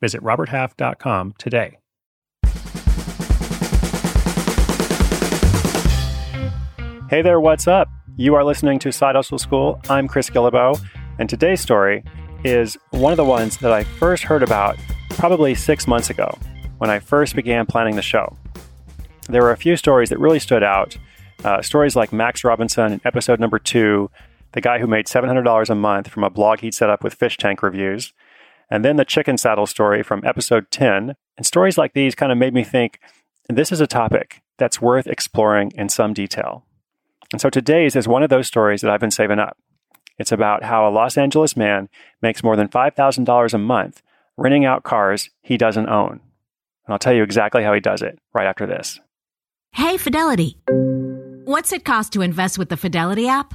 Visit roberthalf.com today. Hey there, what's up? You are listening to Side Hustle School. I'm Chris Guillebeau, and today's story is one of the ones that I first heard about probably six months ago when I first began planning the show. There were a few stories that really stood out. Uh, stories like Max Robinson in episode number two, the guy who made $700 a month from a blog he'd set up with fish tank reviews, and then the chicken saddle story from episode 10. And stories like these kind of made me think this is a topic that's worth exploring in some detail. And so today's is one of those stories that I've been saving up. It's about how a Los Angeles man makes more than $5,000 a month renting out cars he doesn't own. And I'll tell you exactly how he does it right after this. Hey, Fidelity. What's it cost to invest with the Fidelity app?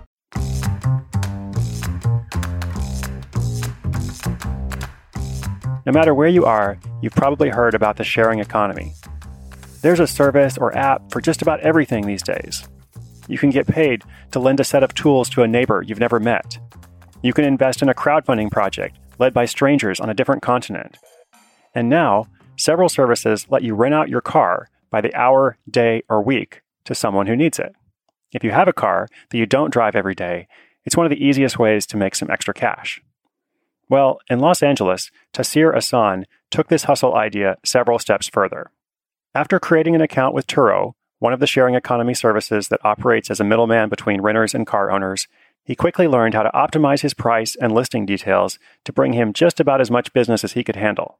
No matter where you are, you've probably heard about the sharing economy. There's a service or app for just about everything these days. You can get paid to lend a set of tools to a neighbor you've never met. You can invest in a crowdfunding project led by strangers on a different continent. And now, several services let you rent out your car by the hour, day, or week to someone who needs it. If you have a car that you don't drive every day, it's one of the easiest ways to make some extra cash. Well, in Los Angeles, Tassir Ahsan took this hustle idea several steps further. After creating an account with Turo, one of the sharing economy services that operates as a middleman between renters and car owners, he quickly learned how to optimize his price and listing details to bring him just about as much business as he could handle.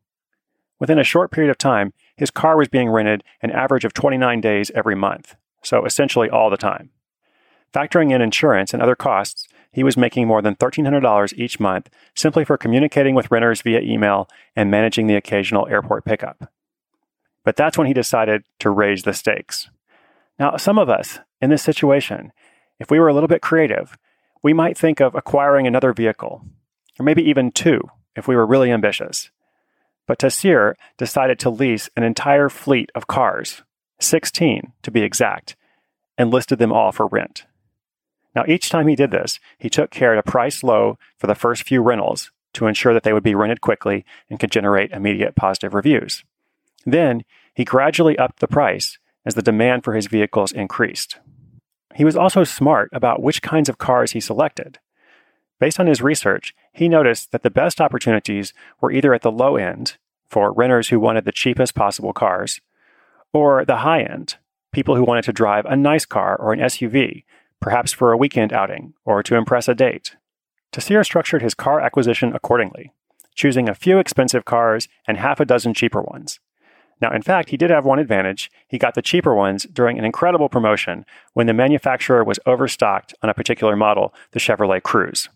Within a short period of time, his car was being rented an average of 29 days every month, so essentially all the time. Factoring in insurance and other costs, he was making more than $1,300 each month simply for communicating with renters via email and managing the occasional airport pickup. But that's when he decided to raise the stakes. Now, some of us in this situation, if we were a little bit creative, we might think of acquiring another vehicle, or maybe even two if we were really ambitious. But Tassir decided to lease an entire fleet of cars, 16 to be exact, and listed them all for rent. Now, each time he did this, he took care to price low for the first few rentals to ensure that they would be rented quickly and could generate immediate positive reviews. Then he gradually upped the price as the demand for his vehicles increased. He was also smart about which kinds of cars he selected. Based on his research, he noticed that the best opportunities were either at the low end, for renters who wanted the cheapest possible cars, or the high end, people who wanted to drive a nice car or an SUV, perhaps for a weekend outing or to impress a date. Tassir structured his car acquisition accordingly, choosing a few expensive cars and half a dozen cheaper ones. Now, in fact, he did have one advantage. He got the cheaper ones during an incredible promotion when the manufacturer was overstocked on a particular model, the Chevrolet Cruze.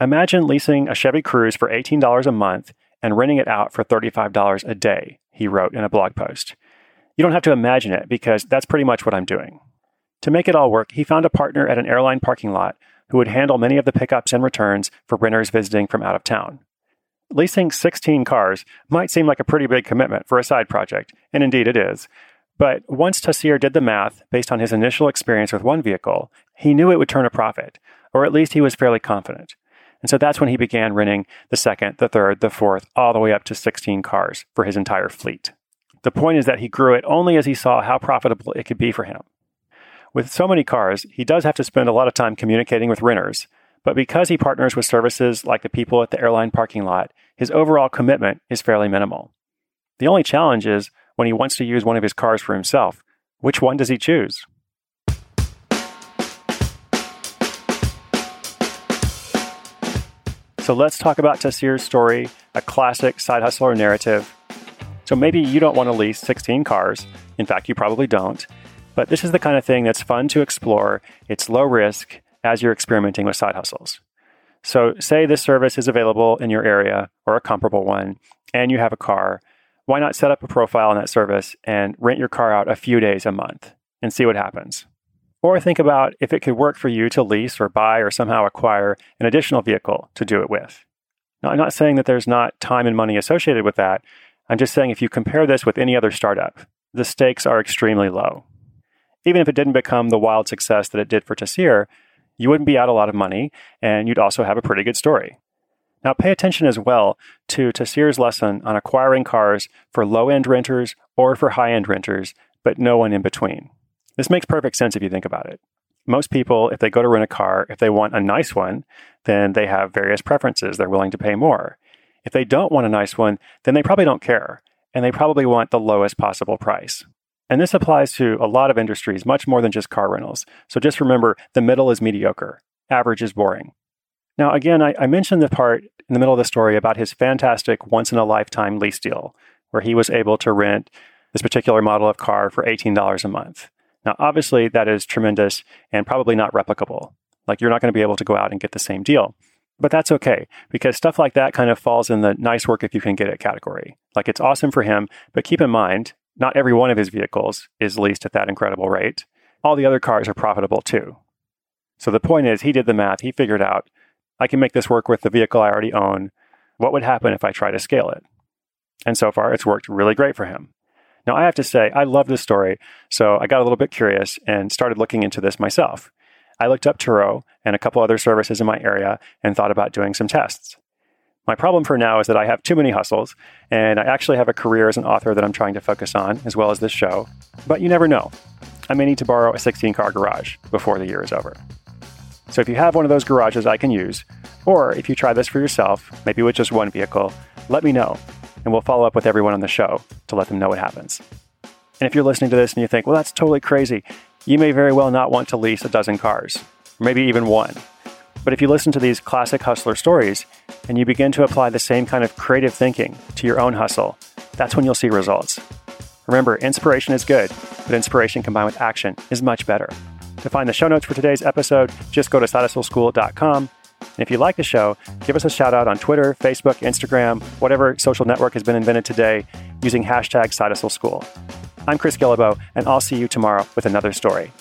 Imagine leasing a Chevy Cruze for $18 a month and renting it out for $35 a day, he wrote in a blog post. You don't have to imagine it because that's pretty much what I'm doing. To make it all work, he found a partner at an airline parking lot who would handle many of the pickups and returns for renters visiting from out of town. Leasing 16 cars might seem like a pretty big commitment for a side project, and indeed it is. But once Tassir did the math based on his initial experience with one vehicle, he knew it would turn a profit, or at least he was fairly confident. And so that's when he began renting the second, the third, the fourth, all the way up to 16 cars for his entire fleet. The point is that he grew it only as he saw how profitable it could be for him. With so many cars, he does have to spend a lot of time communicating with renters, but because he partners with services like the people at the airline parking lot, his overall commitment is fairly minimal. The only challenge is when he wants to use one of his cars for himself. Which one does he choose? So let's talk about Tassir's story, a classic side hustler narrative. So maybe you don't want to lease 16 cars. In fact, you probably don't. But this is the kind of thing that's fun to explore. It's low risk as you're experimenting with side hustles. So, say this service is available in your area or a comparable one, and you have a car. Why not set up a profile on that service and rent your car out a few days a month and see what happens? Or think about if it could work for you to lease or buy or somehow acquire an additional vehicle to do it with. Now, I'm not saying that there's not time and money associated with that. I'm just saying if you compare this with any other startup, the stakes are extremely low. Even if it didn't become the wild success that it did for Tassir, you wouldn't be out a lot of money and you'd also have a pretty good story. Now, pay attention as well to Tassir's lesson on acquiring cars for low end renters or for high end renters, but no one in between. This makes perfect sense if you think about it. Most people, if they go to rent a car, if they want a nice one, then they have various preferences. They're willing to pay more. If they don't want a nice one, then they probably don't care, and they probably want the lowest possible price. And this applies to a lot of industries, much more than just car rentals. So just remember the middle is mediocre, average is boring. Now, again, I, I mentioned the part in the middle of the story about his fantastic once in a lifetime lease deal, where he was able to rent this particular model of car for $18 a month. Now, obviously, that is tremendous and probably not replicable. Like, you're not going to be able to go out and get the same deal. But that's okay because stuff like that kind of falls in the nice work if you can get it category. Like, it's awesome for him, but keep in mind, not every one of his vehicles is leased at that incredible rate. All the other cars are profitable too. So the point is, he did the math. He figured out I can make this work with the vehicle I already own. What would happen if I try to scale it? And so far, it's worked really great for him. Now, I have to say, I love this story, so I got a little bit curious and started looking into this myself. I looked up Turo and a couple other services in my area and thought about doing some tests. My problem for now is that I have too many hustles, and I actually have a career as an author that I'm trying to focus on, as well as this show. But you never know. I may need to borrow a 16 car garage before the year is over. So if you have one of those garages I can use, or if you try this for yourself, maybe with just one vehicle, let me know and we'll follow up with everyone on the show to let them know what happens. And if you're listening to this and you think, well, that's totally crazy, you may very well not want to lease a dozen cars, or maybe even one. But if you listen to these classic hustler stories and you begin to apply the same kind of creative thinking to your own hustle, that's when you'll see results. Remember, inspiration is good, but inspiration combined with action is much better. To find the show notes for today's episode, just go to sidehustleschool.com and if you like the show, give us a shout out on Twitter, Facebook, Instagram, whatever social network has been invented today using hashtag School. I'm Chris Guillebeau, and I'll see you tomorrow with another story.